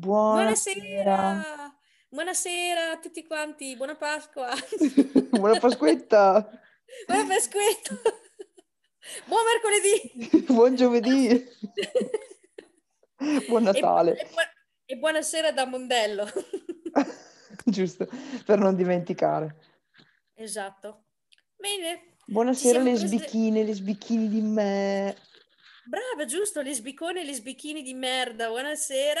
Buonasera. Buonasera! Buonasera a tutti quanti, buona Pasqua! Buona Pasquetta. Buona Pasquetta! Buon mercoledì! Buon giovedì. Buon E, Natale. e buona- e buonasera da Mondello. Giusto, per non dimenticare. Esatto. Bene, Buonasera le sbichine, le sbichine di me. Brava, giusto, le sbicone e le sbichini di merda, buonasera.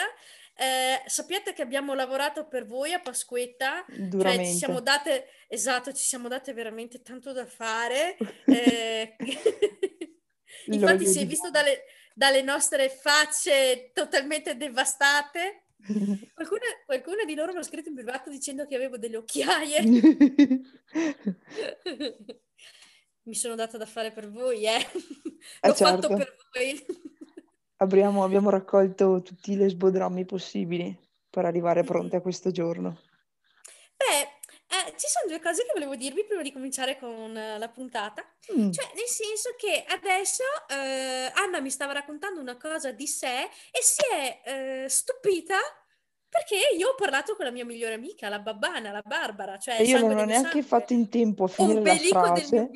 Eh, sappiate che abbiamo lavorato per voi a Pasquetta, cioè ci siamo date, esatto, ci siamo date veramente tanto da fare. eh, Infatti si è visto dalle, dalle nostre facce totalmente devastate. Qualcuna, qualcuna di loro mi ha scritto in privato dicendo che avevo delle occhiaie. Mi sono data da fare per voi, eh. Eh L'ho fatto certo, per voi. Abbiamo, abbiamo raccolto tutti gli sbodrammi possibili per arrivare pronti a questo giorno. Beh, eh, ci sono due cose che volevo dirvi prima di cominciare con eh, la puntata. Mm, Cioè, nel senso che adesso eh, Anna mi stava raccontando una cosa di sé e si è eh, stupita perché io ho parlato con la mia migliore amica, la babbana, la Barbara, cioè E io non ho neanche sangue, fatto in tempo a finire la frase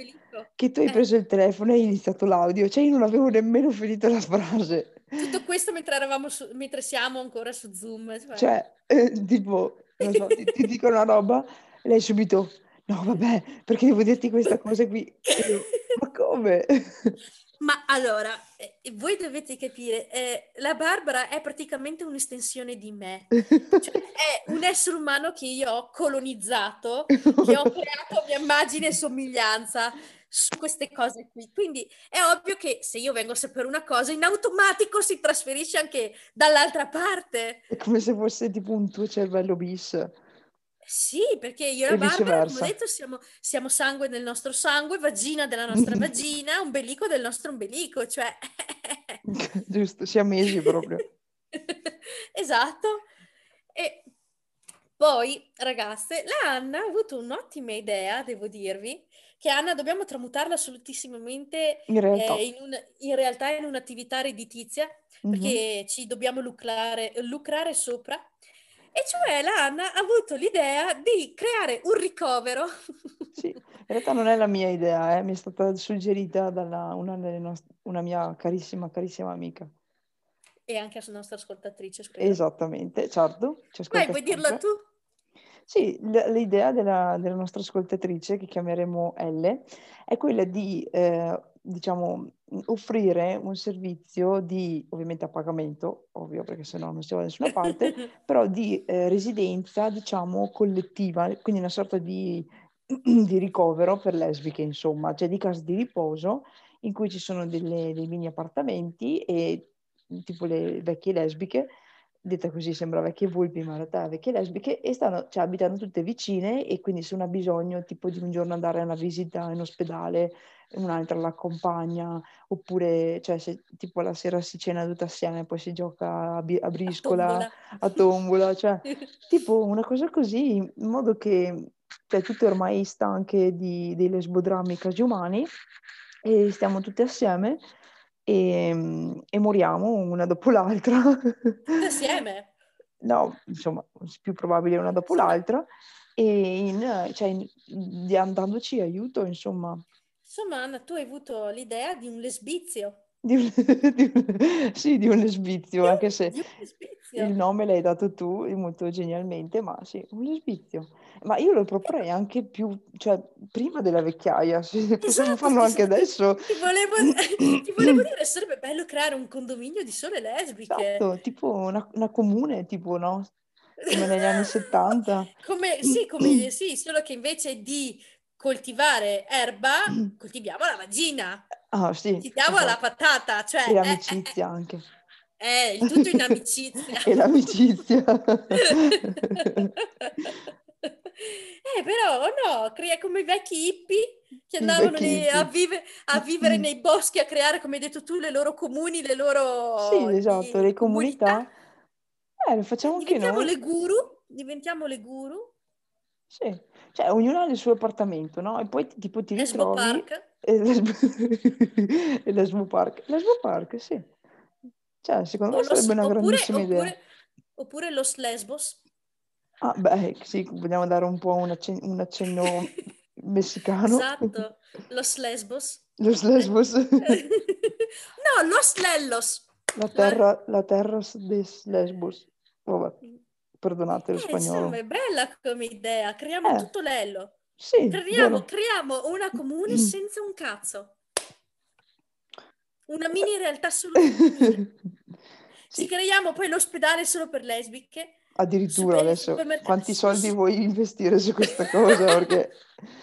che tu hai Eh, preso il telefono e hai iniziato l'audio, cioè io non avevo nemmeno finito la frase. Tutto questo mentre eravamo su- mentre siamo ancora su Zoom. cioè. Cioè, eh, tipo, non so, ti, ti dico una roba, e lei subito, no vabbè, perché devo dirti questa cosa qui? Io, ma come? Ma allora, eh, voi dovete capire, eh, la Barbara è praticamente un'estensione di me, cioè è un essere umano che io ho colonizzato, che ho creato a mia immagine e somiglianza su queste cose qui. Quindi è ovvio che se io vengo a sapere una cosa, in automatico si trasferisce anche dall'altra parte. È come se fosse tipo un tuo cervello bis Sì, perché io e la Barbara, come ho detto, siamo, siamo sangue del nostro sangue, vagina della nostra vagina, ombelico del nostro ombelico, cioè... Giusto, siamesi proprio. Esatto. E poi, ragazze, la Anna ha avuto un'ottima idea, devo dirvi, che Anna dobbiamo tramutarla assolutissimamente In realtà. eh, in, un- in realtà in un'attività redditizia, Mhm. perché ci dobbiamo lucrare, lucrare sopra. E cioè la Anna ha avuto l'idea di creare un ricovero. Sì, in realtà non è la mia idea, eh, mi è stata suggerita da una, nost- una mia carissima, carissima amica. E anche la nostra ascoltatrice, spero. Esattamente, certo, Vai, vuoi dirla tu? Sì, l'idea della, della nostra ascoltatrice, che chiameremo L, è quella di, eh, diciamo, offrire un servizio di, ovviamente a pagamento, ovvio, perché sennò non si va da nessuna parte, però di eh, residenza, diciamo, collettiva, quindi una sorta di, di ricovero per lesbiche, insomma, cioè di casa di riposo in cui ci sono delle- dei mini appartamenti e tipo le vecchie lesbiche detta così sembra vecchie volpi, ma in realtà vecchie lesbiche, e stanno, cioè, abitano tutte vicine e quindi se uno ha bisogno tipo di un giorno andare a una visita in ospedale, un'altra l'accompagna, oppure cioè, se tipo la sera si cena tutte assieme, poi si gioca a, bi- a A briscola, tombola. a tombola, cioè tipo una cosa così, in modo che cioè, tutte ormai stanche di, dei lesbodrammi casi umani e stiamo tutte assieme e, e moriamo una dopo l'altra. Assieme. No, insomma, più probabile una dopo l'altra e in, cioè, in- dandoci aiuto, insomma, insomma, Anna, tu hai avuto l'idea di un lesbizio. di un, di un- sì, di un lesbizio, anche se un il lesbizio. nome l'hai dato tu molto genialmente, ma sì, un lesbizio. Ma io lo proporrei anche più, cioè, prima della vecchiaia, se possiamo Esatto, farlo ti, anche adesso. ti volevo, ti volevo dire, sarebbe bello creare un condominio di sole lesbiche. Esatto, tipo una, una comune, tipo, no? Come negli anni 70. Come, sì, come, sì, solo che invece di coltivare erba, coltiviamo la vagina, Ah, sì, coltiviamo la esatto. patata, cioè, E eh, eh, l'amicizia anche. eh, il tutto in amicizia. E l'amicizia. Eh, però no, crea come i vecchi hippie che andavano nei- a, vive- a vivere nei boschi, a creare, come hai detto tu, le loro comuni, le Sì, loro esatto, di- le comunità. comunità. Eh, lo facciamo anche diventiamo noi. le guru, diventiamo le guru, Sì, cioè ognuno ha il suo appartamento, no? E poi tipo ti Lesbo ritrovi Park. e Lesbo e Lesbo Park. Lesbo Park, sì. Cioè, secondo O me sarebbe s- una oppure, grandissima idea. oppure, Oppure Los Lesbos. Ah, beh, sì, vogliamo dare un po' un, accen- un accenno messicano. Esatto, Los Lesbos. Los Lesbos. no, Los Lellos. La terra, la terra des Lesbos. Vabbè, perdonate lo Eh, spagnolo. insomma, è bella come idea. Creiamo Eh. tutto Lello. Sì, Creiamo, creiamo una comune Mm. senza un cazzo. Una mini realtà solo femminile. Ci Sì, creiamo poi l'ospedale solo per lesbiche. Addirittura super- adesso quanti soldi vuoi investire su questa cosa? Perché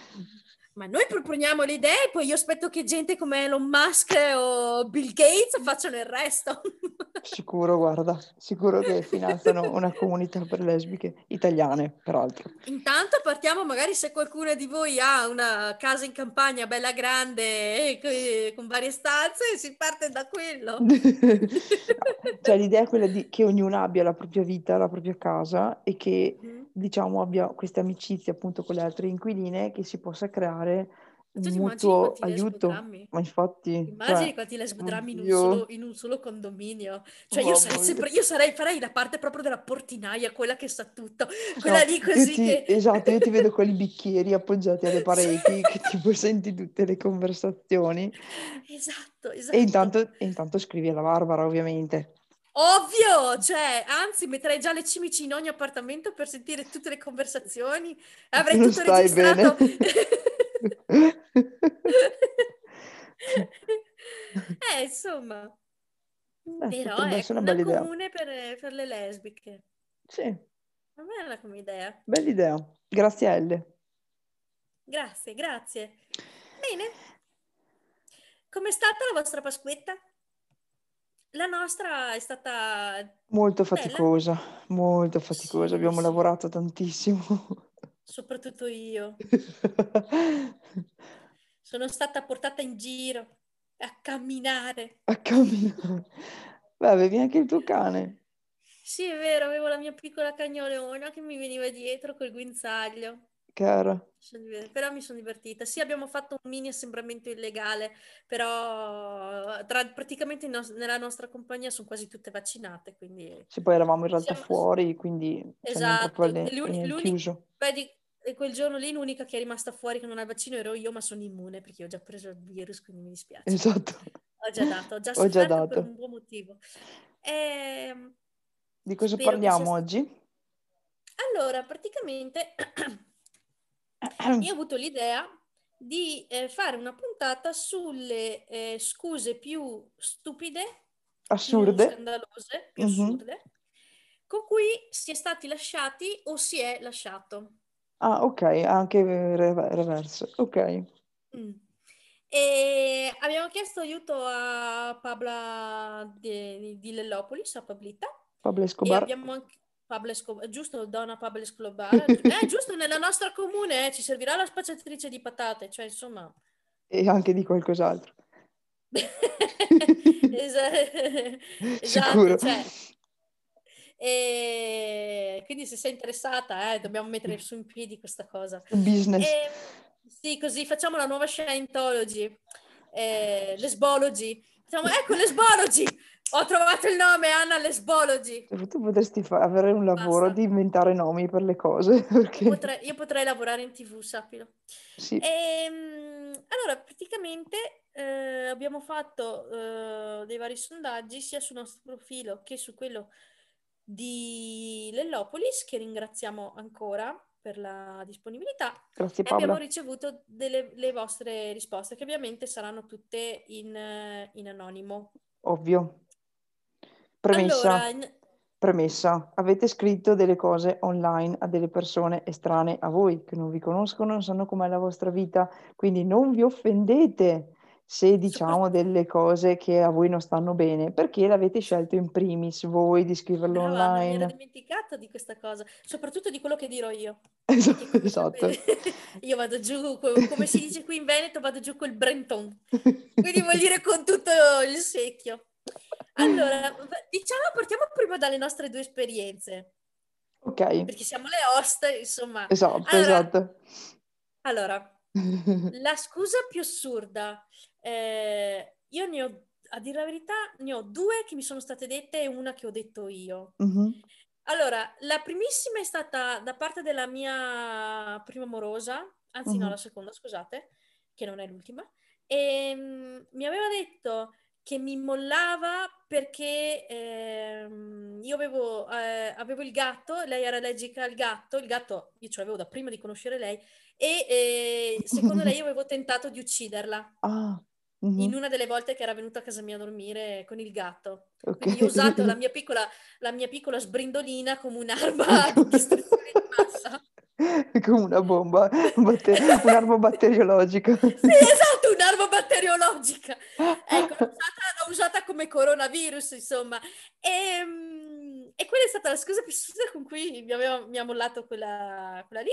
Ma noi proponiamo le idee, poi io aspetto che gente come Elon Musk o Bill Gates facciano il resto. sicuro, guarda, sicuro che finanziano una comunità per lesbiche italiane, peraltro. Intanto partiamo, magari se qualcuno di voi ha una casa in campagna bella grande e co- con varie stanze, si parte da quello. Cioè l'idea è quella di che ognuna abbia la propria vita, la propria casa e che Mm. diciamo abbia queste amicizie appunto con le altre inquiline che si possa creare Tu un mutuo aiuto. Ma infatti, Immagini cioè, quanti lesbodrammi in un, oddio. solo, in un solo condominio. Cioè io Mamma sarei sempre, io sarei, farei la parte proprio della portinaia, quella che sa tutto, quella No, lì io così ti- che... Esatto, io ti vedo con i bicchieri appoggiati alle pareti che tipo senti tutte le conversazioni Esatto, e esatto. intanto, e intanto scrivi alla Barbara ovviamente. Ovvio, cioè, anzi, metterei già le cimici in ogni appartamento per sentire tutte le conversazioni. Avrei Non tutto registrato. eh, insomma, Eh, però è una una bella idea. comune per, per le lesbiche. Sì, Va bella come idea. bella idea. Grazie a Elle. Grazie, grazie. Bene. Com'è stata la vostra Pasquetta? La nostra è stata Molto bella, faticosa, molto faticosa. Sì, Abbiamo sì. lavorato tantissimo. soprattutto io. Sono stata portata in giro a camminare. A camminare. Beh, avevi anche il tuo cane. Sì, è vero, avevo la mia piccola cagnolona che mi veniva dietro col guinzaglio. Cara. Però mi sono divertita. Sì, abbiamo fatto un mini assembramento illegale, però tra- praticamente nos- nella nostra compagnia sono quasi tutte vaccinate, quindi Sì, poi eravamo in realtà siamo... fuori, quindi cioè, Esatto, proprio alle- e e quel giorno lì l'unica che è rimasta fuori che non ha il vaccino ero io, ma sono immune perché ho già preso il virus, quindi mi dispiace. Esatto. Ho già dato, ho già Ho già sofferto per dato. un buon motivo. Ehm, Di cosa spero sia parliamo st- oggi? Allora, praticamente io ho avuto l'idea di eh, fare una puntata sulle eh, scuse più stupide, più Assurde. scandalose, più Mhm. assurde, con cui si è stati lasciati o si è lasciato. Ah, ok, anche re- reverse. Ok. Mm. E abbiamo chiesto aiuto a Pabla di, di Lellopolis, a Pablita, Pablo e Escobar. abbiamo anche Pablo Escobar, giusto, Donna Pablo Escobar, eh, giusto, nella nostra comune eh, ci servirà la spacciatrice di patate, cioè insomma... E anche di qualcos'altro. Esa- esatto, Sicuro. cioè, e quindi se sei interessata, eh, dobbiamo mettere su in piedi questa cosa. Business. E, sì, così facciamo la nuova Scientology, eh, lesbology. Facciamo, ecco, lesbology! Ho trovato il nome, Anna Lesbology. Tu potresti fa- avere un lavoro Basta. di inventare nomi per le cose, perché Potrei- io potrei lavorare in tv, sappilo. sì, Ehm, allora, praticamente eh, abbiamo fatto eh, dei vari sondaggi sia sul nostro profilo che su quello di Lellopolis, che ringraziamo ancora per la disponibilità, grazie e abbiamo Paola. ricevuto delle le vostre risposte, che ovviamente saranno tutte in, in anonimo. Ovvio. Premessa, Allora, in- premessa. Avete scritto delle cose online a delle persone estranee a voi, che non vi conoscono, non sanno com'è la vostra vita, quindi non vi offendete se diciamo delle cose che a voi non stanno bene, perché l'avete scelto in primis voi di scriverlo brava Anna, mi ero online. dimenticata di questa cosa, soprattutto di quello che dirò io. Esatto. Io vado giù, co- come si dice qui in Veneto, vado giù col Brenton, quindi vuol dire con tutto il secchio. Allora, diciamo, partiamo prima dalle nostre due esperienze, Ok, perché siamo le host, insomma. esatto, Allora, esatto. allora, la scusa più assurda, eh, io ne ho, a dire la verità, ne ho due che mi sono state dette e una che ho detto io. Mhm. Allora, la primissima è stata da parte della mia prima amorosa, anzi no, Mhm. la seconda, scusate, che non è l'ultima, e mm, mi aveva detto che mi mollava perché ehm, io avevo, eh, avevo il gatto, lei era allergica al gatto, il gatto io ce l'avevo da prima di conoscere lei, e eh, secondo lei avevo tentato di ucciderla Ah, in mhm, una delle volte che era venuta a casa mia a dormire con il gatto. Ok. Quindi ho usato la mia piccola, la mia piccola sbrindolina come un'arma di distruzione di massa. Come una bomba, batte- un'arma batteriologica. Sì, esatto, un'arma batteriologica. Ecco, l'ho usata, l'ho usata come coronavirus, insomma. E, mm, e quella è stata la scusa più assurda con cui mi, aveva- mi ha mollato quella, quella lì.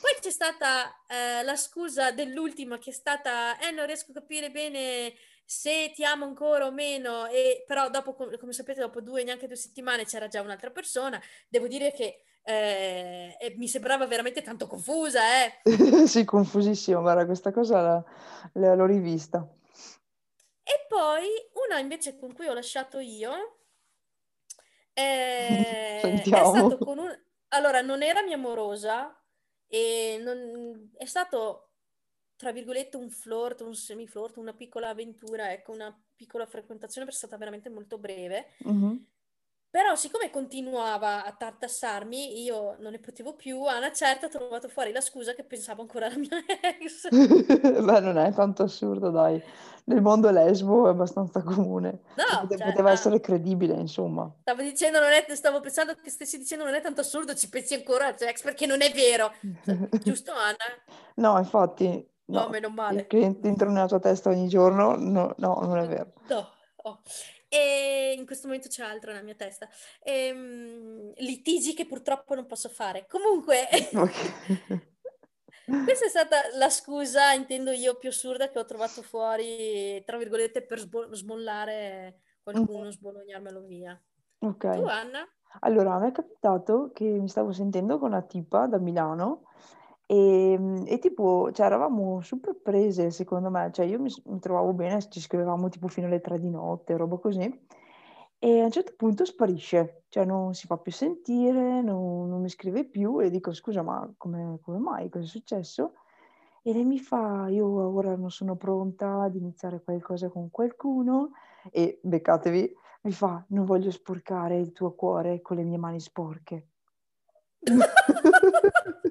Poi c'è stata eh, la scusa dell'ultima che è stata, eh, non riesco a capire bene se ti amo ancora o meno, e, però dopo, com- come sapete, dopo due, neanche due settimane c'era già un'altra persona. Devo dire che eh, e mi sembrava veramente tanto confusa, eh. Sì, confusissimo, guarda, questa cosa la- la- l'ho rivista. E poi una invece con cui ho lasciato io eh, è stato con un... Allora, non era mia amorosa e non... è stato, tra virgolette, un flirt, un semiflirt, una piccola avventura, ecco, una piccola frequentazione, perché è stata veramente molto breve. Mhm. Però siccome continuava a tartassarmi, io non ne potevo più, a una certa ho trovato fuori la scusa che pensavo ancora alla mia ex. Beh, non è tanto assurdo, dai. Nel mondo lesbo è abbastanza comune. No, cioè, Poteva ah, essere credibile, insomma. stavo dicendo, non è, stavo pensando che stessi dicendo non è tanto assurdo, ci pensi ancora al sex perché non è vero. Giusto, Anna? No, infatti, No, no. meno male. che entra nella tua testa ogni giorno, no, no, non è vero. No. oh. E in questo momento c'è altro nella mia testa. Ehm, litigi che purtroppo non posso fare. Comunque, Ok. questa è stata la scusa, intendo io, più assurda che ho trovato fuori, tra virgolette, per sbo- smollare qualcuno, sbolognarmelo via. Ok. Tu, Anna? Allora, a me è capitato che mi stavo sentendo con una tipa da Milano e, e tipo, cioè, eravamo super prese, secondo me, cioè io mi, mi trovavo bene, ci scrivevamo tipo fino alle tre di notte, roba così, e a un certo punto sparisce, cioè non si fa più sentire, non, non mi scrive più e dico, scusa, ma come, come mai? Cosa è successo? E lei mi fa, io ora non sono pronta ad iniziare qualcosa con qualcuno e beccatevi, mi fa, non voglio sporcare il tuo cuore con le mie mani sporche.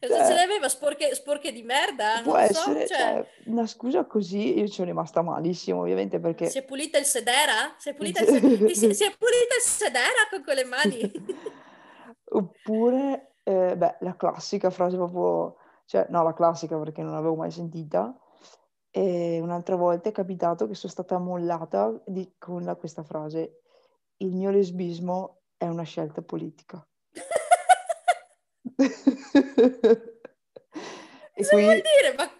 Cosa Cioè, ce le aveva? Sporche, sporche di merda? può Non lo so, essere, cioè, cioè, una scusa così, io ci sono rimasta malissimo, ovviamente, si perché... è pulita il sedera? Si è pulita il, se- si, si è pulita il sedera con quelle mani? Oppure, eh, beh, la classica frase proprio, cioè, no, la classica perché non l'avevo mai sentita. E un'altra volta è capitato che sono stata mollata di- con la- questa frase: Il mio lesbismo è una scelta politica. E Cosa vuol qui dire? Ma...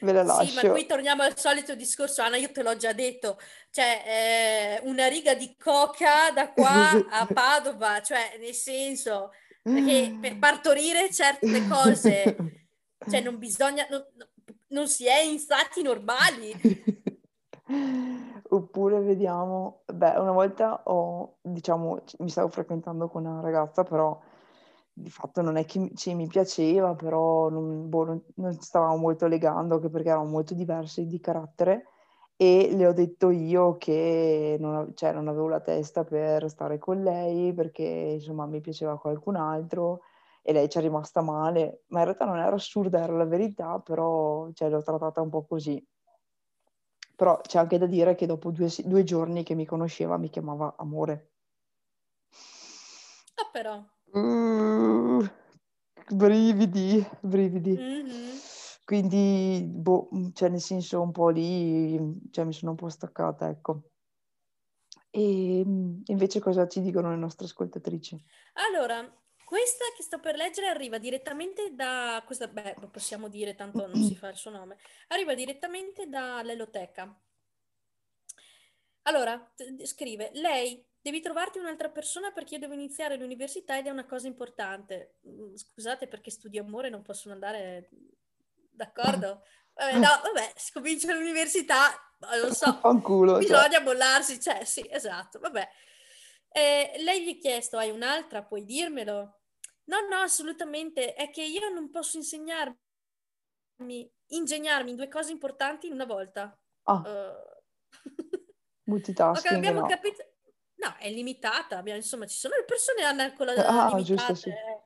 ve la Sì, ma lascio. qui torniamo al solito discorso, Anna, io te l'ho già detto, cioè eh, una riga di coca da qua a Padova, cioè nel senso, perché per partorire certe cose, cioè non bisogna, non, non si è in stati normali. Oppure vediamo, beh, una volta ho, diciamo, mi stavo frequentando con una ragazza, però di fatto non è che sì, mi piaceva, però non, boh, non- non stavamo molto legando, anche perché eravamo molto diversi di carattere e le ho detto io che non, cioè, non avevo la testa per stare con lei perché insomma mi piaceva qualcun altro e lei ci è rimasta male, ma in realtà non era assurda, era la verità, però cioè, l'ho trattata un po' così. Però c'è anche da dire che dopo due, due giorni che mi conosceva mi chiamava amore. Ah però, Uh, brividi, brividi. Mhm. Quindi, boh, cioè nel senso un po' lì, cioè mi sono un po' staccata, ecco. E mm, invece cosa ci dicono le nostre ascoltatrici? Allora, questa che sto per leggere arriva direttamente da, questa, beh, possiamo dire, tanto non si fa il suo nome, arriva direttamente dall'Eloteca. Allora, t- scrive, lei, devi trovarti un'altra persona perché io devo iniziare l'università ed è una cosa importante. Mm, Scusate perché studio amore non possono andare d'accordo? Vabbè, no, vabbè, si comincia l'università, non so, Fanculo, cioè. bisogna mollarsi, cioè, sì, esatto, vabbè. Eh, lei gli ha chiesto, hai un'altra? Puoi dirmelo? No, no, assolutamente. È che io non posso insegnarmi, ingegnarmi in due cose importanti in una volta. Ah, Uh, multitasking, ok, abbiamo no. capito. No, è limitata. abbiamo- insomma, ci sono le persone che hanno la Ah, limitate. giusto, sì. eh.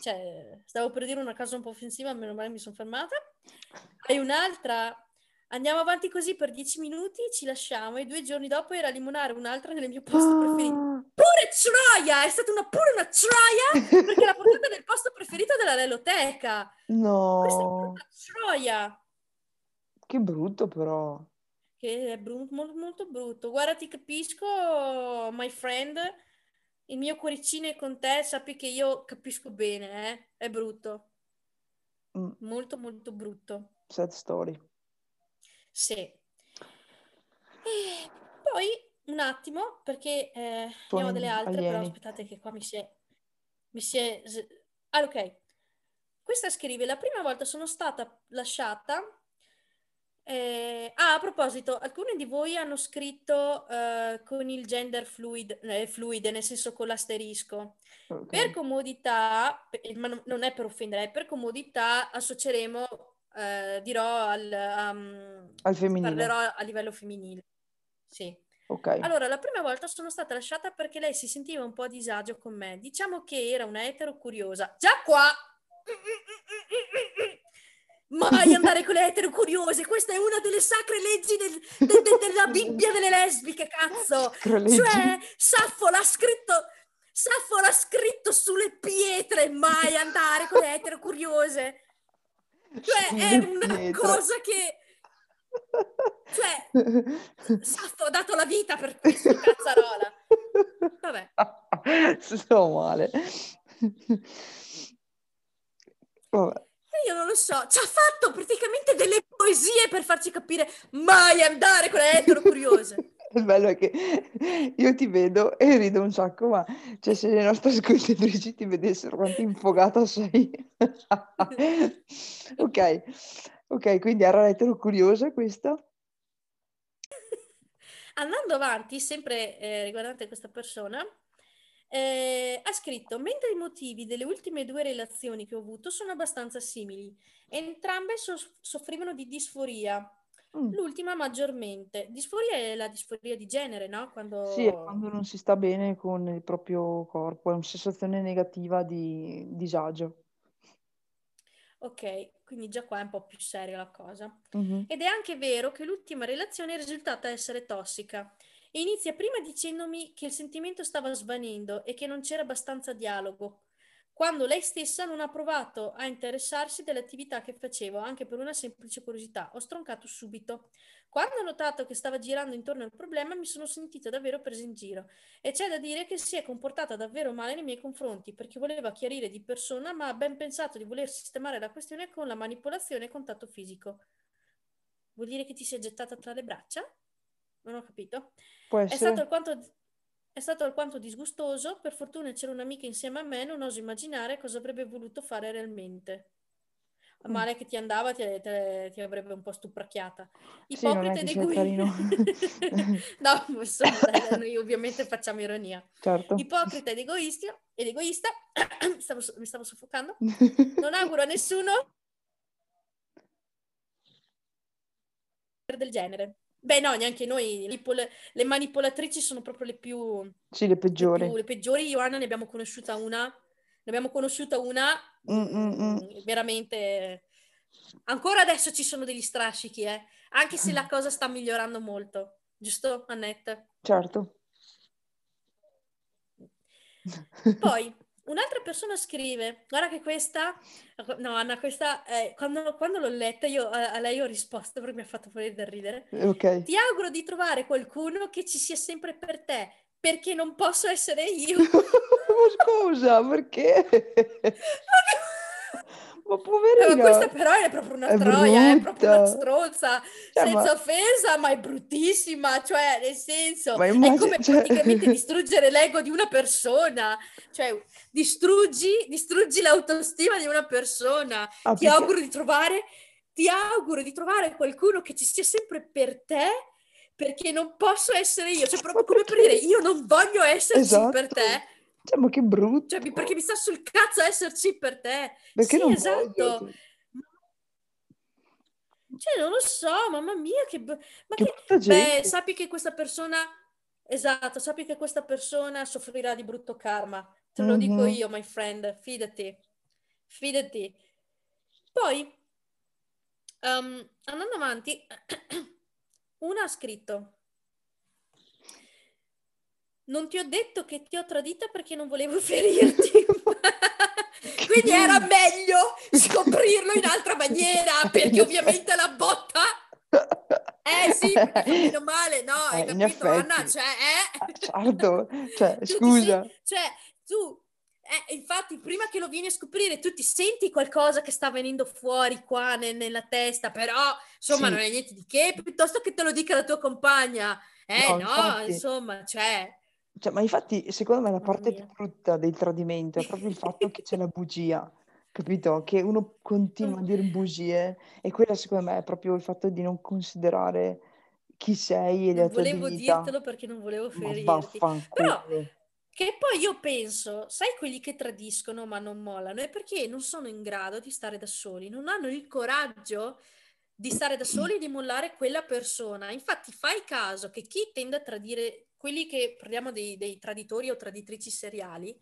Cioè, stavo per dire una cosa un po' offensiva, meno male mi sono fermata. Hai un'altra? Andiamo avanti così per dieci minuti, ci lasciamo e due giorni dopo era limonare un'altra nel mio posto preferito. Ah, Pure troia! È stata una, pure una troia perché l'ha portata nel posto preferito della Leloteca. Questa è no, una troia. che brutto però. Che è bru- molto, molto brutto. Guarda, ti capisco, my friend. Il mio cuoricino è con te, sappi che io capisco bene, eh? È brutto. Mm, Molto, molto brutto. sad story. Sì. E poi un attimo, perché eh, ne ho delle altre, però alieni. aspettate che qua mi si è... Mi si è... Ah, ok. Questa scrive, la prima volta sono stata lasciata... eh, Ah, a proposito, alcuni di voi hanno scritto eh, con il gender fluid, eh, fluide, nel senso con l'asterisco. Ok. Per comodità, pe- ma non è per offendere, per comodità associeremo, eh, dirò al, um, Al femminile. parlerò a livello femminile. Sì. Ok. Allora, la prima volta sono stata lasciata perché lei si sentiva un po' a disagio con me. Diciamo che era una etero curiosa. Già qua! Mai andare con le etero curiose, questa è una delle sacre leggi del- de- de- della Bibbia delle lesbiche, cazzo! Cioè, Saffo l'ha scritto, Saffo l'ha scritto sulle pietre, mai andare con le etero curiose. Cioè, è una pietre. cosa che... Cioè, Saffo ha dato la vita per questo, cazzarola. Vabbè. Sto male. Vabbè. Io non lo so, ci ha fatto praticamente delle poesie per farci capire mai andare con le etero curiose. Il bello è che io ti vedo e rido un sacco, ma cioè, se le nostre ascoltatrici ti vedessero quanto infogata sei. Ok, ok, quindi era l'etero curiosa questa? Andando avanti, sempre eh, riguardante questa persona, eh, ha scritto: Mentre i motivi delle ultime due relazioni che ho avuto sono abbastanza simili, entrambe so- soffrivano di disforia. Mm. L'ultima maggiormente. Disforia è la disforia di genere, no? Quando... Sì, è quando non si sta bene con il proprio corpo, è una sensazione negativa di disagio. Ok, quindi già qua è un po' più seria la cosa. Mhm. Ed è anche vero che l'ultima relazione è risultata essere tossica. E inizia prima dicendomi che il sentimento stava svanendo e che non c'era abbastanza dialogo, quando lei stessa non ha provato a interessarsi delle attività che facevo, anche per una semplice curiosità. Ho stroncato subito. Quando ho notato che stava girando intorno al problema, mi sono sentita davvero presa in giro. E c'è da dire che si è comportata davvero male nei miei confronti, perché voleva chiarire di persona, ma ha ben pensato di voler sistemare la questione con la manipolazione e contatto fisico. Vuol dire che ti sei gettata tra le braccia? Non ho capito. Può È essere? stato alquanto, è stato alquanto disgustoso. Per fortuna c'era un'amica insieme a me, non oso immaginare cosa avrebbe voluto fare realmente. A Mm. male che ti andava, ti, te- ti avrebbe un po' stupracchiata. Sì, è Ipocrita sia egoista. carino. No, insomma, noi ovviamente facciamo ironia. Certo. Ipocrita ed egoista, ed egoista. mi stavo, mi stavo soffocando. Non auguro a nessuno del genere. Beh, no, neanche noi. manipol- Le manipolatrici sono proprio le più, Sì, le le peggiori. più- le peggiori. Ioanna ne abbiamo conosciuta una. Ne abbiamo conosciuta una Mm, mm, mm. mm, veramente. Ancora adesso ci sono degli strascichi, eh. Anche se la cosa sta migliorando molto. Giusto, Annette? Certo. Poi un'altra persona scrive: Guarda che questa, no, Anna, questa eh, quando, quando l'ho letta, io a, a lei ho risposto perché mi ha fatto morire da ridere. Ok. Ti auguro di trovare qualcuno che ci sia sempre per te, perché non posso essere io. Scusa, perché? Ma Eh, ma questa però è proprio una È troia, è proprio una brutta. stronza, Cioè, senza ma- offesa, ma è bruttissima, cioè nel senso, Ma è come cioè- praticamente distruggere l'ego di una persona, cioè distruggi, distruggi l'autostima di una persona. Ah, Ti perché- auguro di trovare, ti auguro di trovare qualcuno che ci sia sempre per te, perché non posso essere io, cioè proprio come per dire io non voglio esserci Esatto. per te, Cioè, ma che brutto. cioè perché mi sta sul cazzo esserci per te. Perché sì, non esatto. voglio? Cioè, non lo so, mamma mia, che... Ma Che che... Beh, sappi che questa persona... Esatto, sappi che questa persona soffrirà di brutto karma. Te lo dico Mhm. io, my friend, fidati. Fidati. Poi, um, andando avanti, una ha scritto... Non ti ho detto che ti ho tradita perché non volevo ferirti. Quindi era meglio scoprirlo in altra maniera, perché ovviamente la botta... Eh sì, meno male, no? Hai Eh, capito, Anna? effetti. Cioè, eh? Certo, cioè, scusa. sen- cioè, tu, eh, infatti, prima che lo vieni a scoprire, tu ti senti qualcosa che sta venendo fuori qua ne- nella testa, però, insomma, Sì. non è niente di che, piuttosto che te lo dica la tua compagna. Eh, No, no, insomma, cioè... Cioè, ma infatti, secondo me la parte più brutta del tradimento è proprio il fatto che c'è la bugia, capito? Che uno continua a dire bugie e quella secondo me è proprio il fatto di non considerare chi sei e la tua volevo dignità. dirtelo perché non volevo ferirti. Però, che poi io penso, sai quelli che tradiscono ma non mollano, è perché non sono in grado di stare da soli, non hanno il coraggio di stare da soli e di mollare quella persona. Infatti fai caso che chi tende a tradire, quelli che parliamo dei, dei traditori o traditrici seriali,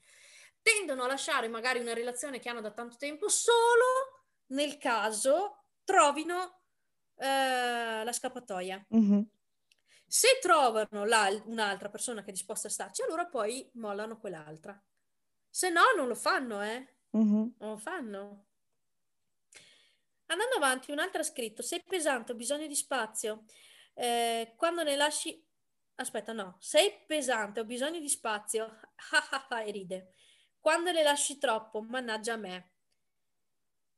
tendono a lasciare magari una relazione che hanno da tanto tempo solo nel caso trovino eh, la scappatoia. Mhm. Se trovano la- un'altra persona che è disposta a starci, allora poi mollano quell'altra. Se no, non lo fanno, eh? Mhm. Non lo fanno. Andando avanti, un'altra ha scritto: Sei pesante, ho bisogno di spazio. Eh, quando ne lasci. Aspetta, no. Sei pesante, ho bisogno di spazio. E ride. Quando le lasci troppo, mannaggia a me.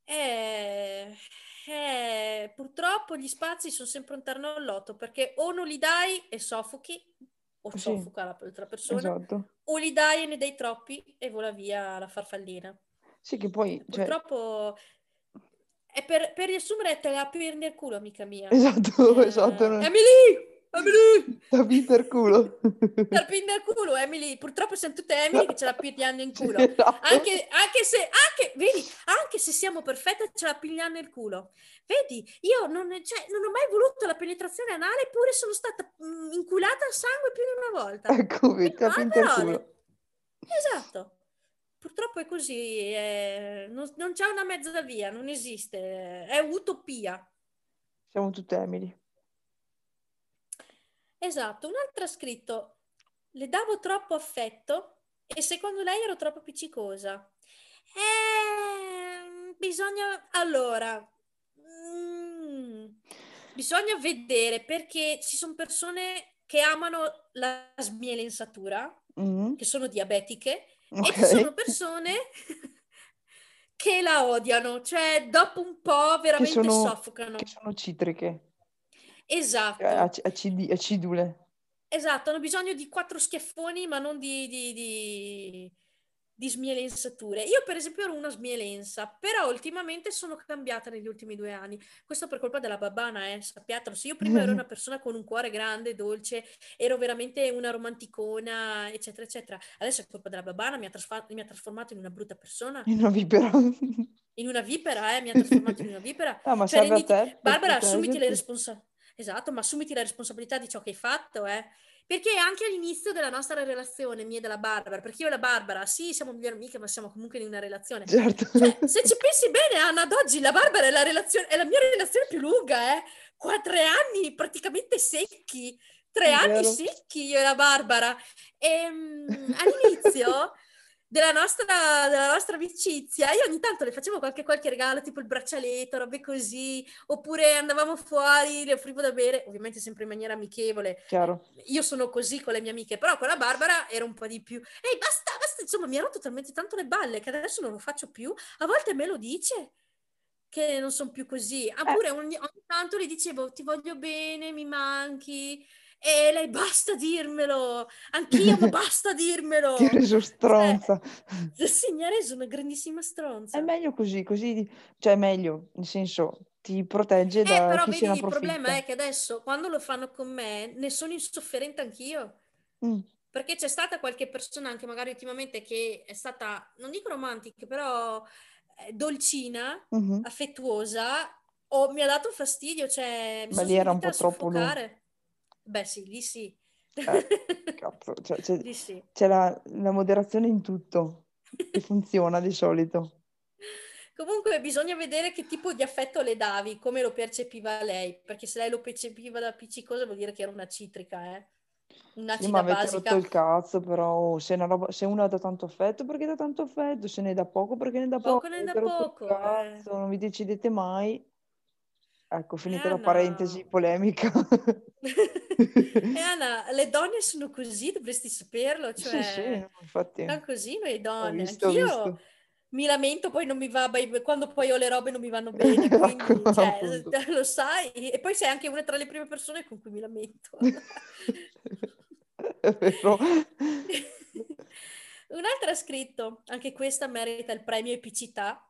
Eh, eh, purtroppo gli spazi sono sempre un terno al lotto perché o non li dai e soffochi, o Sì. soffoca l'altra persona, Esatto. o li dai e ne dai troppi e vola via la farfallina. Sì, che poi, cioè, Purtroppo è per, per riassumere te la pirni nel culo, amica mia. esatto, Eh, esatto. Emily! Emily! Per culo. La pirni nel culo, Emily. Purtroppo siamo tutte Emily che ce la pigliano in culo. Esatto. Anche, anche se, anche, vedi, anche se siamo perfette, ce la pigliano nel culo. Vedi, io non, cioè, non ho mai voluto la penetrazione anale, eppure sono stata mm, inculata a sangue più di una volta. Ecco, vedi, Ma tabi per culo. Esatto. Purtroppo è così, eh, non, non c'è una mezza via, non esiste, è utopia. Siamo tutte Emily. Esatto, un'altra ha scritto, le davo troppo affetto e secondo lei ero troppo appiccicosa. Eh, bisogna, allora, mm, bisogna vedere perché ci sono persone che amano la smielenzatura, Mhm. che sono diabetiche, e ci sono persone che la odiano, cioè dopo un po' Che veramente sono, soffocano. che sono citriche, Esatto. ac- acidi- acidule. Esatto, hanno bisogno di quattro schiaffoni, ma non di, di, di, di smielenzature. Io, per esempio, ero una smielenza, però ultimamente sono cambiata negli ultimi due anni. Questo per colpa della babbana, eh, sappiatelo. Se io prima ero una persona con un cuore grande, dolce, ero veramente una romanticona, eccetera, eccetera. Adesso è colpa della babbana, mi ha, trasfa- mi ha trasformato in una brutta persona, In una vipera. in una vipera, eh, mi ha trasformato in una vipera. Ah, ma Cioè, serve a renditi- Barbara, assumiti le responsabilità. Esatto, ma assumiti la responsabilità di ciò che hai fatto, eh. Perché anche all'inizio della nostra relazione, mia e della Barbara, perché io e la Barbara, sì, siamo migliori amiche, ma siamo comunque in una relazione. Certo. Cioè, se ci pensi bene, Anna, ad oggi la Barbara è la, relazione, è la mia relazione più lunga, eh. Qua tre anni praticamente secchi. Tre anni secchi io e la Barbara. E mm, all'inizio della nostra, della nostra amicizia, io ogni tanto le facevo qualche, qualche regalo, tipo il braccialetto, robe così, oppure andavamo fuori, le offrivo da bere, ovviamente sempre in maniera amichevole. Chiaro. Io sono così con le mie amiche, però con la Barbara era un po' di più. Ehi, basta, basta, insomma, mi ha rotto talmente tanto le balle che adesso non lo faccio più. A volte me lo dice che non sono più così. Eh. Oppure ogni, ogni tanto le dicevo ti voglio bene, mi manchi. E lei basta dirmelo, anch'io, ma basta dirmelo. Ti ho reso stronza. Cioè, sì, mi ha reso una grandissima stronza. È meglio così, così, cioè è meglio, nel senso, ti protegge Eh, da però vedi, il problema è che adesso, quando lo fanno con me, ne sono insofferente anch'io. Mm, Perché c'è stata qualche persona, anche magari ultimamente, che è stata, non dico romantica, però eh, dolcina, mhm. affettuosa, o mi ha dato fastidio, cioè mi Ma sono lì era un po' troppo lui. Beh, sì, lì sì. Eh, cazzo, cioè, c'è Lì sì. c'è la, la moderazione in tutto, che funziona di solito. Comunque bisogna vedere che tipo di affetto le davi, come lo percepiva lei, perché se lei lo percepiva da appiccicosa vuol dire che era una citrica, eh? Sì, ma Un'acida avete rotto basica. il cazzo, però oh, se, una roba- se uno dà tanto affetto, perché dà tanto affetto? Se ne dà poco, perché ne dà Poco poco? ne rotto il poco, eh. cazzo, non vi decidete mai. Ecco, finita la Anna. parentesi polemica. E Anna, le donne sono così, dovresti saperlo, Sì, sì, cioè, no, infatti, siamo così noi donne. visto, Anch'io mi lamento, poi non mi va, quando poi ho le robe non mi vanno bene, quindi, Ecco, cioè, lo sai, e poi sei anche una tra le prime persone con cui mi lamento. È vero. Un'altra ha scritto, anche questa merita il premio epicità.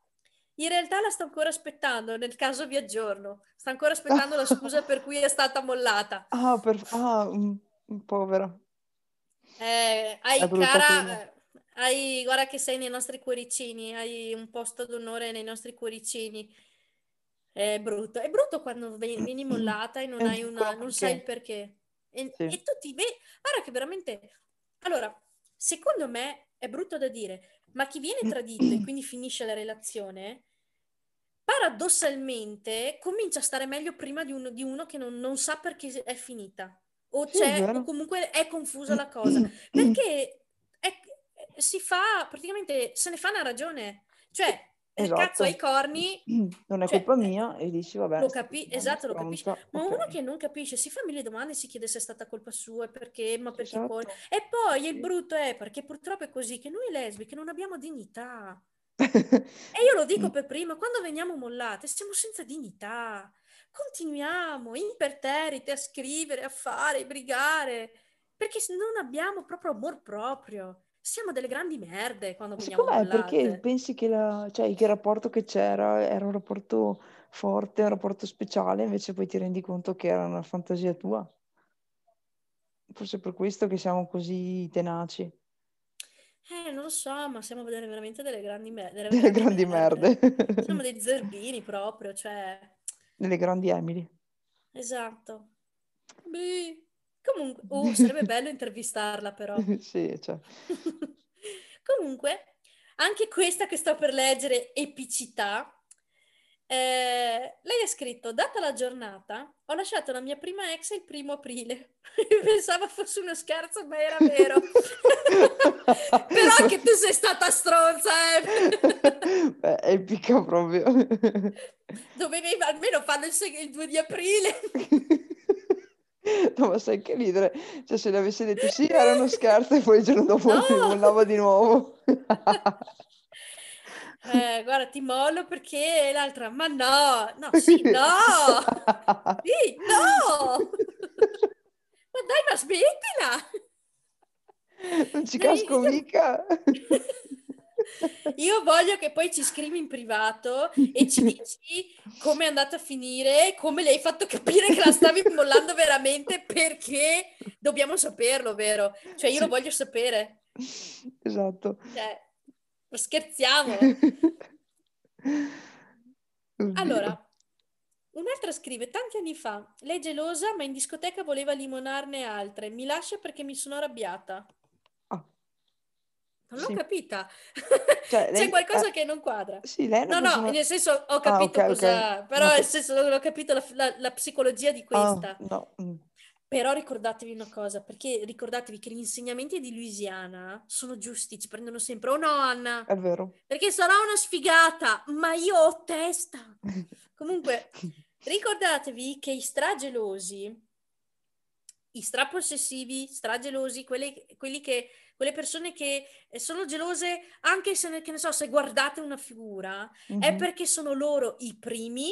In realtà la sto ancora aspettando, nel caso vi aggiorno. Sta ancora aspettando la scusa per cui è stata mollata. Ah, per... ah, mm, povera. Eh, hai cara, eh, hai, guarda che sei nei nostri cuoricini, hai un posto d'onore nei nostri cuoricini. È brutto, è brutto quando ve- vieni mollata e non hai una, non sai il perché. E, Sì. e tu ti vedi, guarda che veramente, allora, secondo me è brutto da dire, ma chi viene tradito e quindi finisce la relazione, paradossalmente comincia a stare meglio prima di uno, di uno che non, non sa perché è finita. O Sì, c'è, o vero. comunque è confusa la cosa. Perché è- si fa, praticamente, se ne fa una ragione. Cioè, il cazzo Esatto. ai corni, Non è cioè, colpa mia e dici, vabbè, lo capi- esatto, lo capisci. Ma ok. uno che non capisce si fa mille domande, si chiede se è stata colpa sua, e perché, ma perché poi... Esatto. E poi il Sì. brutto è perché purtroppo è così che noi lesbiche non abbiamo dignità. E io lo dico per prima, quando veniamo mollate siamo senza dignità. Continuiamo imperterrite a scrivere, a fare, a brigare, perché non abbiamo proprio amor proprio. Siamo delle grandi merde quando veniamo Secondo me è perché mollate. pensi che, la- cioè, che il rapporto che c'era era un rapporto forte, un rapporto speciale, invece poi ti rendi conto che era una fantasia tua. Forse per questo che siamo così tenaci, Eh, non lo so, ma siamo delle, veramente delle grandi, me- delle delle grandi merde. merde, Siamo dei zerbini proprio, cioè... delle grandi Emily. Esatto. Beh, Comunque, uh, sarebbe bello intervistarla però. Sì, cioè. Comunque, anche questa che sto per leggere, epicità, eh, lei ha scritto, data la giornata, ho lasciato la mia prima ex il primo aprile. Pensavo fosse uno scherzo, ma era vero. Però anche tu sei stata stronza, eh. Beh, epica proprio. Dovevi almeno farlo il, seg- il 2 di aprile. No, ma sai che ridere? Cioè, se le avessi detto sì, era uno scherzo e poi il giorno dopo No! mi mollava di nuovo. Eh, guarda, ti mollo perché l'altra, ma no, no, sì, no, sì, no, ma dai, ma smettila. Non ci Dai, casco io- mica. Io voglio che poi ci scrivi in privato e ci dici come è andata a finire, come le hai fatto capire che la stavi mollando veramente, perché dobbiamo saperlo, vero? Cioè, io lo Sì. voglio sapere. Esatto. Cioè, scherziamo. Oddio. Allora, un'altra scrive, tanti anni fa, lei gelosa, ma in discoteca voleva limonarne altre. Mi lascia perché mi sono arrabbiata. Ah, Non l'ho Sì. capita. Cioè, C'è lei- qualcosa eh, che non quadra. sì, è No, no, persona- nel senso ho Ah, capito ok, ok. cosa... Però No, nel senso non ho capito la, la- la psicologia di Ah, questa. no. Però ricordatevi una cosa, perché ricordatevi che gli insegnamenti di Louisiana sono giusti, ci prendono sempre. Oh no, Anna, È vero. perché sarò una sfigata, ma io ho testa. Comunque, ricordatevi che i stragelosi, i strapossessivi, stragelosi, quelli, quelli che, quelle persone che eh, sono gelose anche se, ne- che ne so, se guardate una figura, è Mhm. perché sono loro i primi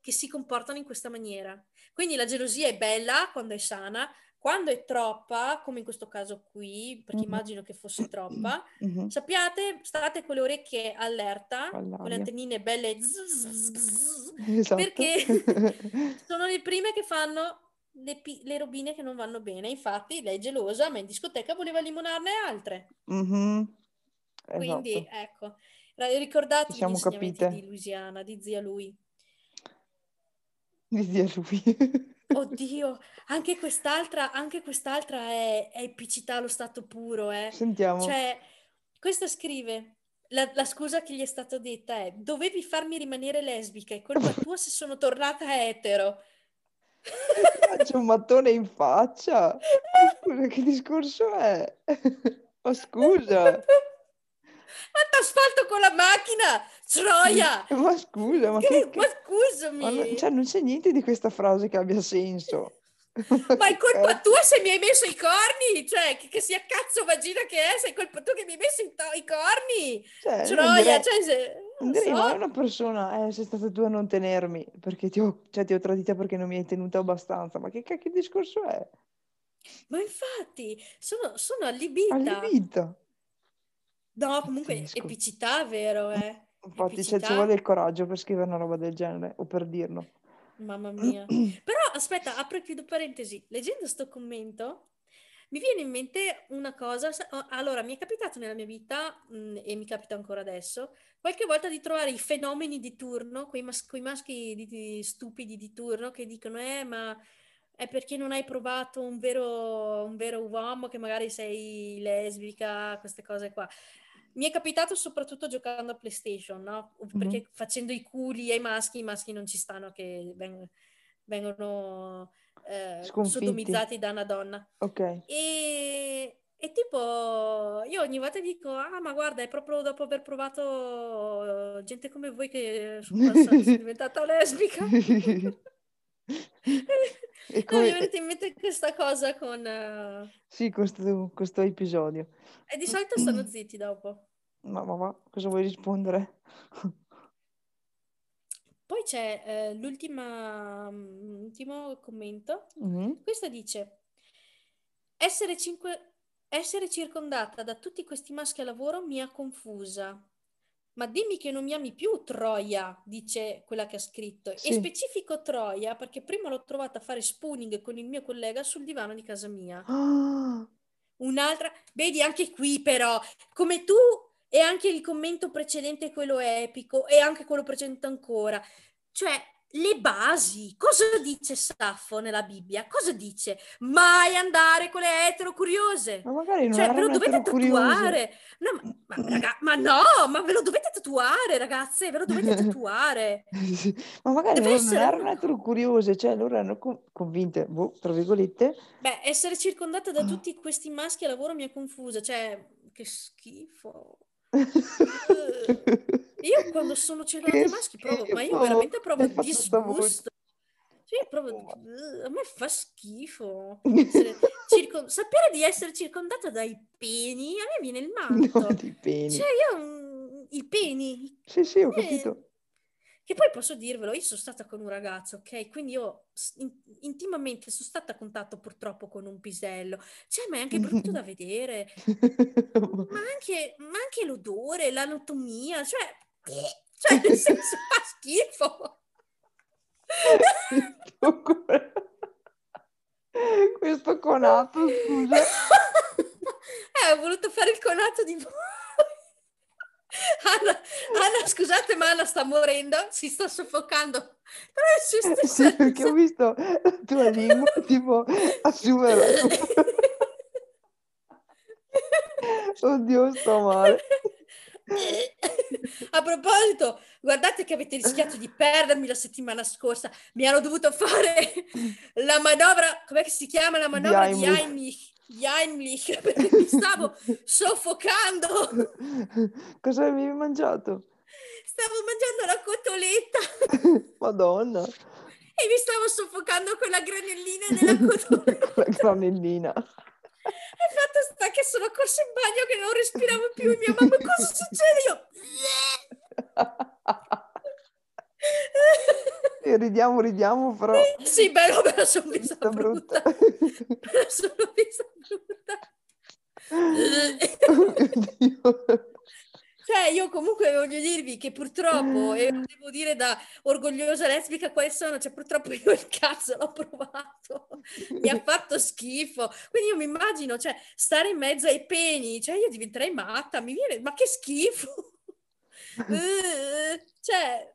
che si comportano in questa maniera. Quindi la gelosia è bella quando è sana, quando è troppa, come in questo caso qui, perché Mhm. immagino che fosse troppa, Mhm. sappiate, state con le orecchie allerta, con le All'aria. antennine belle zzz, zzz, zzz, Esatto. perché sono le prime che fanno le, pi- le robine che non vanno bene. Infatti lei è gelosa, ma in discoteca voleva limonarne altre. Mhm. Quindi Esatto. ecco, ra- ricordatevi gli insegnamenti capite. di Louisiana, di zia lui. Di zia lui. Oddio, anche quest'altra, anche quest'altra è, è epicità allo stato puro, eh. Sentiamo. Cioè, questa scrive, la, la scusa che gli è stata detta è, dovevi farmi rimanere lesbica, è colpa tua se sono tornata etero. Faccio un mattone in faccia. Scusa, che discorso è? Ma scusa, Ma t'asfalto con la macchina, troia! ma scusa, ma Che- che, che- ma ma scusami! non, cioè, non c'è niente di questa frase che abbia senso. Ma è colpa cazzo? tua se mi hai messo i corni, cioè che, che sia cazzo vagina che è, sei colpa tua che mi hai messo i, to- i corni, Cioè, troia, direi, cioè se, direi so, una persona, eh, sei stata tu a non tenermi, perché ti ho, cioè, ti ho tradita perché non mi hai tenuto abbastanza. Ma che cacchio di discorso è? ma infatti sono, sono allibita. Allibita. No, comunque Pazzesco. epicità, vero, eh? Infatti, cioè, ci vuole il coraggio per scrivere una roba del genere, o per dirlo. mamma mia. Però aspetta, apro e chiudo parentesi. Leggendo sto commento, mi viene in mente una cosa. sa- Allora, mi è capitato nella mia vita, mh, e mi capita ancora adesso, qualche volta di trovare i fenomeni di turno, quei, mas- quei maschi di- di- stupidi di turno che dicono, eh, ma è perché non hai provato un vero, un vero uomo, che magari sei lesbica, queste cose qua. Mi è capitato soprattutto giocando a PlayStation, no? Perché Mhm. facendo i culi ai maschi, i maschi non ci stanno che veng- vengono eh, sodomizzati da una donna. Ok. E, e tipo, io ogni volta dico, ah, ma guarda, è proprio dopo aver provato eh, gente come voi che sono diventata lesbica. E No, mi come... è venuta in mente questa cosa con... eh, Sì, questo, questo episodio. E di solito stanno zitti dopo. Ma, ma, ma cosa vuoi rispondere? Poi c'è eh, mm, l'ultimo commento. Mhm. Questa dice: essere, cinque- essere circondata da tutti questi maschi a lavoro mi ha confusa. Ma dimmi che non mi ami più, Troia, dice quella che ha scritto. E Sì. specifico Troia perché prima l'ho trovata a fare spooning con il mio collega sul divano di casa mia. Ah, Un'altra, vedi anche qui però, come tu e anche il commento precedente, quello epico, e anche quello precedente ancora, cioè le basi, cosa dice Saffo nella Bibbia? Cosa dice? Mai andare con le etero curiose. ma magari non Cioè, ve lo dovete tatuare. No, ma, ma, raga- ma no, ma ve lo dovete tatuare, ragazze, ve lo dovete tatuare. Ma magari Deve non essere erano una- eterocuriose, cioè loro erano con- convinte, boh, tra virgolette. Beh, essere circondata da tutti questi maschi a lavoro mi ha confusa, cioè, che schifo. Io quando sono circondata da maschi provo, ma io veramente provo disgusto. Cioè, io provo, a me fa schifo. circon- sapere di essere circondata dai peni, a me viene il No, matto. di peni. Cioè, io mm, i peni, Sì, sì, ho eh, capito. che poi posso dirvelo, io sono stata con un ragazzo, ok? Quindi io in- intimamente sono stata a contatto purtroppo con un pisello. Cioè, ma è anche brutto da vedere. Ma anche, ma anche l'odore, l'anatomia, cioè, cioè nel senso fa schifo. Questo conato, scusa. Eh, ho voluto fare il conato di voi. Anna, Anna, scusate, ma Anna sta morendo, si sta soffocando tra le sue Sì, perché ho visto la tua lingua tipo assumere. Oddio, sto male. A proposito, guardate che avete rischiato di perdermi la settimana scorsa. Mi hanno dovuto fare la manovra, com'è che si chiama la manovra di Heimlich. Di Heimlich, perché mi stavo soffocando. Cosa avevi mangiato? Stavo mangiando la cotoletta Madonna, e mi stavo soffocando con la granellina della cotoletta. con la granellina. E fatto sta che sono corsa in bagno che non respiravo più mia mamma cosa succede? Io... E ridiamo, ridiamo, però... Sì, beh, vabbè, sono vista Sta brutta. brutta. sono vista brutta. Oh mio Dio. Cioè, io comunque voglio dirvi che purtroppo, e lo devo dire da orgogliosa lesbica quale sono, cioè purtroppo io il cazzo l'ho provato, mi ha fatto schifo. Quindi io mi immagino, cioè, stare in mezzo ai peni, cioè io diventerei matta, mi viene, ma che schifo! Eh, cioè,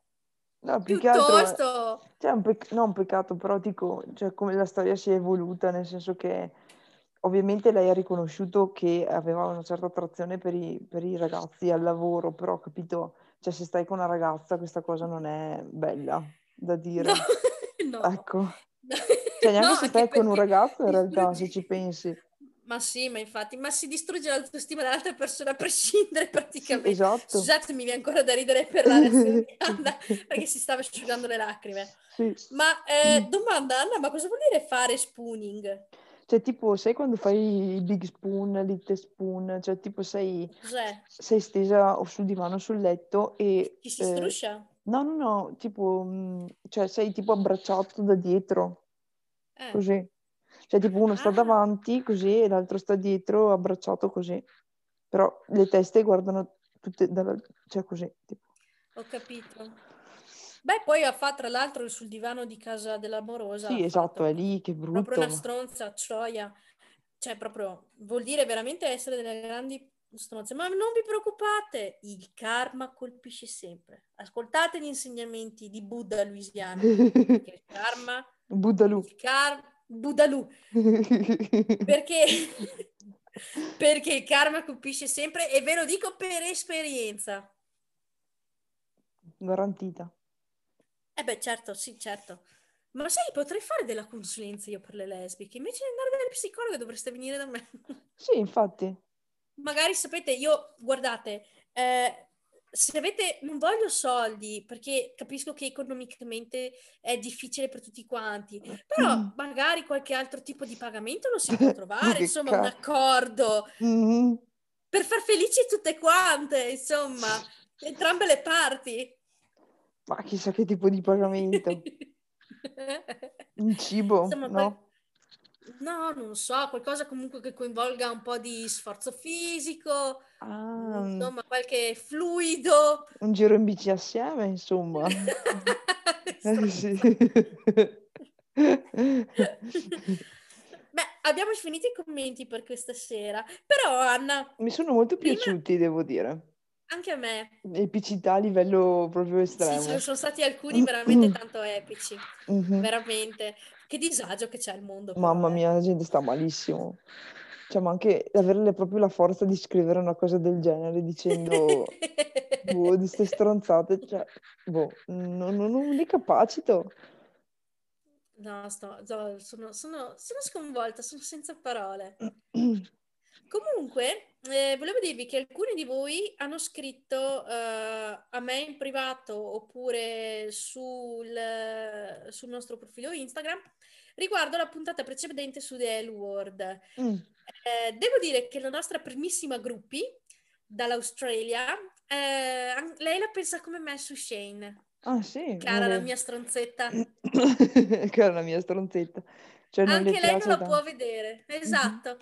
No, più che altro... piuttosto... Cioè, un pec- no, un peccato, però dico, cioè, come la storia si è evoluta, nel senso che ovviamente lei ha riconosciuto che aveva una certa attrazione per i, per i ragazzi al lavoro, però capito, cioè se stai con una ragazza questa cosa non è bella da dire. No, no. Ecco. Cioè, neanche No, se stai con un ragazzo in realtà, se ci pensi. Ma sì, ma infatti, ma si distrugge l'autostima dell'altra persona a prescindere praticamente. esatto. Scusate, mi viene ancora da ridere per la reazione di Anna perché si stava asciugando le lacrime. Sì. Ma eh, domanda Anna, ma cosa vuol dire fare spooning? Cioè, tipo, sai quando fai i big spoon, little spoon, cioè tipo sei, sei stesa o sul divano sul letto e... Chi si eh, struscia? No, no, no, tipo, mm, cioè sei tipo abbracciato da dietro, Eh. così. Cioè tipo uno sta Ah. davanti così e l'altro sta dietro abbracciato così. Però le teste guardano tutte dalla... cioè così, tipo. Ho capito. Beh, poi fa tra l'altro sul divano di casa dell'amorosa. Sì, esatto, fatto è lì, che Proprio brutto. una stronza, cioia. Cioè, proprio vuol dire veramente essere delle grandi stronze. Ma non vi preoccupate, il karma colpisce sempre. Ascoltate gli insegnamenti di Buddha Louisiana. Perché il karma, Buddalù. il karma, Buddhalù, perché, perché il karma colpisce sempre e ve lo dico per esperienza. Garantita. Eh beh, certo, sì, certo. Ma sai, potrei fare della consulenza io per le lesbiche. Invece di andare dalle psicologhe dovreste venire da me. Sì, infatti. Magari sapete, io, guardate, eh, se avete, non voglio soldi perché capisco che economicamente è difficile per tutti quanti, però magari qualche altro tipo di pagamento lo si può trovare, insomma, un accordo Mhm. per far felici tutte quante, insomma, entrambe le parti. Ma chissà che tipo di pagamento. Un cibo, Insomma, no? No, non so, qualcosa comunque che coinvolga un po' di sforzo fisico, Ah, insomma, qualche fluido. un giro in bici assieme, insomma. Eh, sì. Beh, abbiamo finito i commenti per questa sera, però Anna, Mi sono molto Prima- piaciuti, devo dire. Anche a me, Epicità a livello proprio sì, estremo. ci sono stati alcuni veramente tanto epici, Mhm. veramente. Che disagio che c'è al mondo. Mamma eh. mia, la gente sta malissimo. Cioè, ma anche avere proprio la forza di scrivere una cosa del genere dicendo, boh, di queste stronzate, cioè, boh, non, non, non li capacito. No, sto- sto- sono, sono- sono sconvolta, sono senza parole. Comunque, eh, volevo dirvi che alcuni di voi hanno scritto eh, a me in privato oppure sul, sul nostro profilo Instagram riguardo la puntata precedente su The L Word. Mm. Eh, devo dire che la nostra primissima gruppi dall'Australia, eh, lei la pensa come me su Shane. Ah, sì? Cara, la mia stronzetta. Cara la mia stronzetta. Cioè, non le Anche lei non la può vedere, esatto.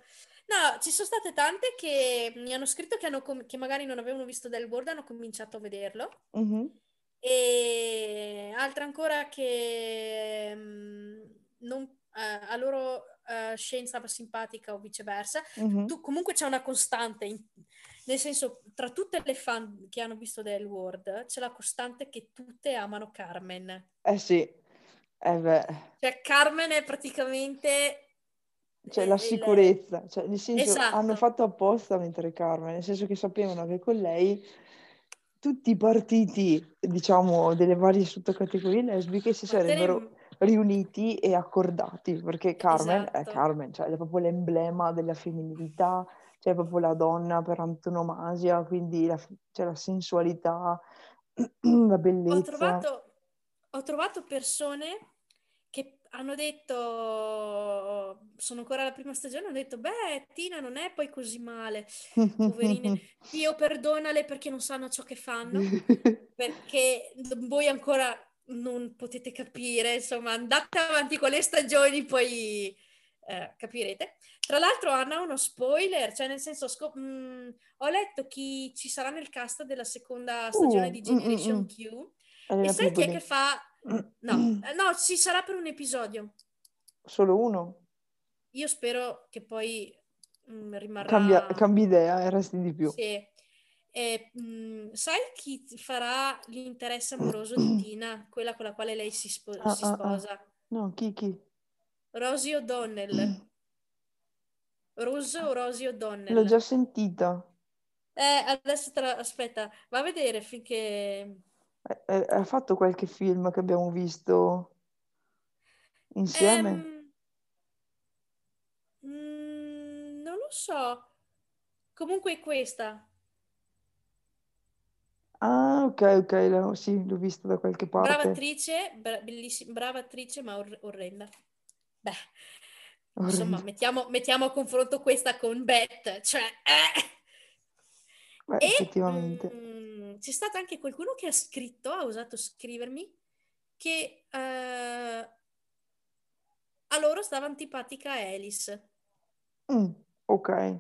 No, ci sono state tante che mi hanno scritto che, hanno com- che magari non avevano visto Del World, hanno cominciato a vederlo. Mhm. E altre ancora che mm, non, eh, a loro eh, Shane stava simpatica o viceversa. Mhm. Tu, comunque c'è una costante, in- nel senso, tra tutte le fan che hanno visto Del World, c'è la costante che tutte amano Carmen. Eh sì, eh beh, Cioè, Carmen è praticamente cioè la sicurezza, cioè nel senso Esatto. hanno fatto apposta a mettere Carmen, nel senso che sapevano che con lei tutti i partiti, diciamo, delle varie sottocategorie lesbiche si te ne- sarebbero riuniti e accordati, perché Carmen è Esatto. Carmen, cioè è proprio l'emblema della femminilità, cioè è proprio la donna per antonomasia, quindi la, c'è la sensualità, la Ho bellezza. trovato, ho trovato persone hanno detto, sono ancora alla prima stagione, hanno detto, beh, Tina non è poi così male, poverine. Dio perdonale perché non sanno ciò che fanno, perché voi ancora non potete capire, insomma, andate avanti con le stagioni, poi eh, capirete. Tra l'altro Anna uno spoiler, cioè nel senso scop- mh, mm, ho letto chi ci sarà nel cast della seconda stagione Uh, di mm, Generation mm, mm. Q e sai chi è che fa... No, eh, no, ci sarà per un episodio. Solo uno? Io spero che poi mh, rimarrà... Cambia, cambi idea e resti di più. Sì. E, mh, sai chi farà l'interesse amoroso di Tina, quella con la quale lei si, spo- Ah, si ah, ah. sposa? No, chi, chi? Rosie O'Donnell. Rose o Rosie O'Donnell? L'ho già sentita. Eh, adesso la- aspetta, va a vedere finché... Eh, eh, Ha fatto qualche film che abbiamo visto insieme? Mm, non lo so. Comunque è questa. Ah, ok, ok, l'ho- sì, l'ho visto da qualche Brava parte. attrice, bra- brava attrice, ma or- orrenda. Beh, insomma, Orrendo. mettiamo, mettiamo a confronto questa con Beth, cioè... eh. Beh, E effettivamente. Mm, c'è stato anche qualcuno che ha scritto, ha osato scrivermi, che eh, a loro stava antipatica Alice, Mm, ok.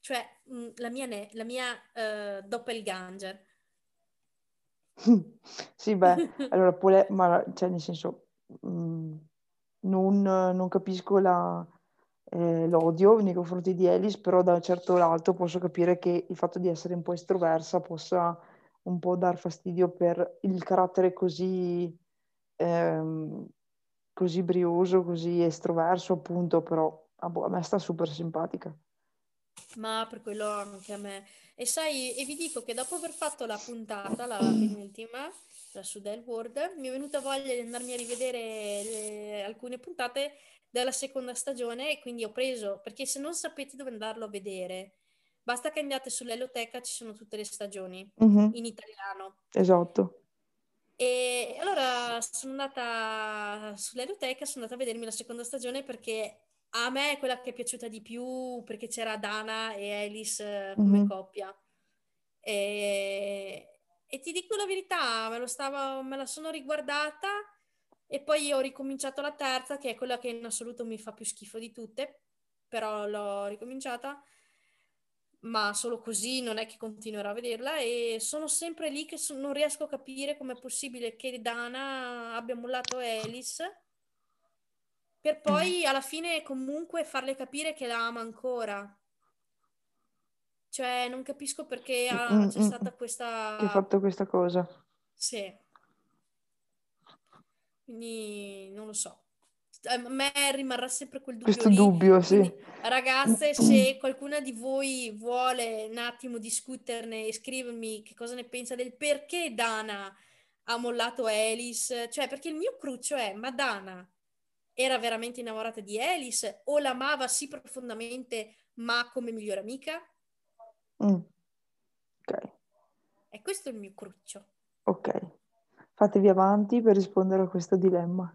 cioè mm, la mia, ne- la mia eh, doppelganger. Sì, beh, allora, pole- ma, cioè, nel senso, mm, non, non capisco la, eh, l'odio nei confronti di Alice, però da un certo lato posso capire che il fatto di essere un po' estroversa possa un po' dar fastidio per il carattere così, ehm, così brioso, così estroverso, appunto, però ah, boh, a me sta super simpatica. Ma per quello anche a me. E sai, e vi dico che dopo aver fatto la puntata, la penultima, la su Del World, mi è venuta voglia di andarmi a rivedere le- alcune puntate della seconda stagione e quindi ho preso, perché se non sapete dove andarlo a vedere, basta che andate sull'Eloteca, ci sono tutte le stagioni Mhm, in italiano. esatto. E allora sono andata sull'Eloteca, sono andata a vedermi la seconda stagione perché a me è quella che è piaciuta di più perché c'era Dana e Alice eh, come Mhm. coppia. E, e ti dico la verità, me lo stavo, me la sono riguardata e poi ho ricominciato la terza, che è quella che in assoluto mi fa più schifo di tutte, però l'ho ricominciata ma solo così non è che continuerò a vederla e sono sempre lì che so- non riesco a capire com'è possibile che Dana abbia mollato Alice per poi alla fine comunque farle capire che la ama ancora. Cioè, non capisco perché ha- Mm, c'è mm, stata che ha questa... fatto questa cosa. Sì. Quindi non lo so. A me rimarrà sempre quel dubbio Questo lì. dubbio, sì. Quindi, ragazze, se qualcuna di voi vuole un attimo discuterne e scrivermi che cosa ne pensa del perché Dana ha mollato Alice, cioè perché il mio cruccio è, ma Dana era veramente innamorata di Alice o l'amava sì profondamente, ma come migliore amica? Mm. Ok, E questo è il mio cruccio. ok. Fatevi avanti per rispondere a questo dilemma.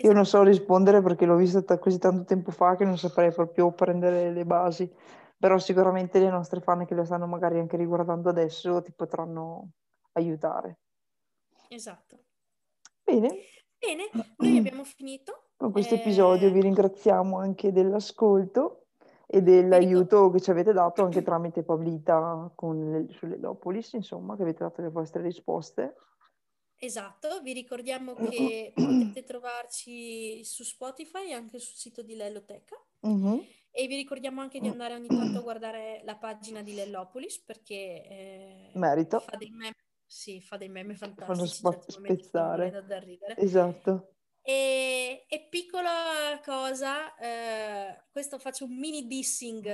Io non Esatto. so rispondere perché l'ho visto ta- così tanto tempo fa che non saprei proprio prendere le basi, però sicuramente le nostre fan che lo stanno magari anche riguardando adesso ti potranno aiutare. Esatto. Bene, Bene, noi abbiamo finito. Con questo Eh, episodio vi ringraziamo anche dell'ascolto e dell'aiuto che ci avete dato anche tramite Pablita con le, sulle Lopolis, insomma, che avete dato le vostre risposte. Esatto, vi ricordiamo che potete trovarci su Spotify e anche sul sito di Lelloteca Mhm. e vi ricordiamo anche di andare ogni tanto a guardare la pagina di Lellopolis perché eh, Merita. fa dei meme, sì, fa dei meme Fanno fantastici, spa- fanno spezzare. morire da, da ridere. Esatto. E, e piccola cosa, eh, questo faccio un mini dissing,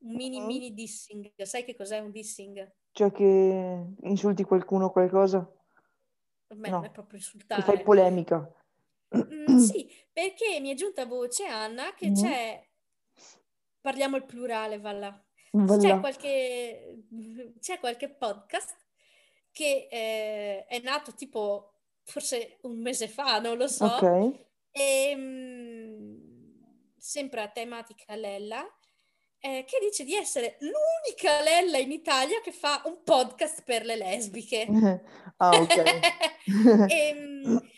un mini Mhm. mini dissing. Sai che cos'è un dissing? Cioè che insulti qualcuno o qualcosa? Per me non è No, proprio che fai insultare. polemica. Mm, sì, perché mi è giunta voce, Anna, che Mhm. c'è, parliamo il plurale, Valla, c'è Voilà. qualche, c'è qualche podcast che eh, è nato tipo forse un mese fa, non lo so, Ok. e mm, sempre a tematica Lella, eh, che dice di essere l'unica Lella in Italia che fa un podcast per le lesbiche. Ah, ok. e,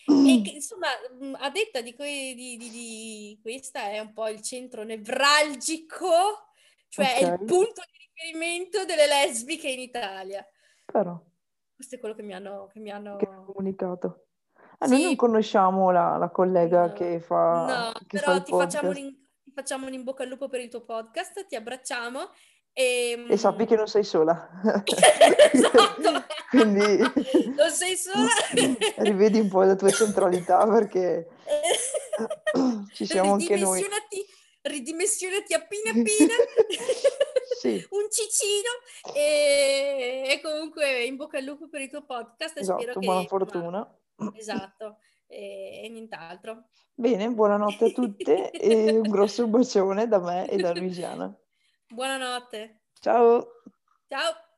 e che, insomma, mm, a detta di, que- di, di, di, questa è un po' il centro nevralgico, cioè okay. il punto di riferimento delle lesbiche in Italia. Però. Questo è quello che mi hanno, che mi hanno... Che comunicato. Ah, sì. Noi non conosciamo la, la collega no. che fa No, che però fa ti facciamo, un, ti facciamo un in bocca al lupo per il tuo podcast, ti abbracciamo e, e sappi che non sei sola. esatto. Quindi non sei sola. rivedi un po' la tua centralità perché ci siamo anche noi. Ridimensionati appena appena. Sì. un cicino e, e, comunque in bocca al lupo per il tuo podcast esatto, spero buona che, fortuna. Esatto, e, e nient'altro. Bene, buonanotte a tutte e un grosso bacione da me e da Luisiana. Buonanotte. Ciao. Ciao.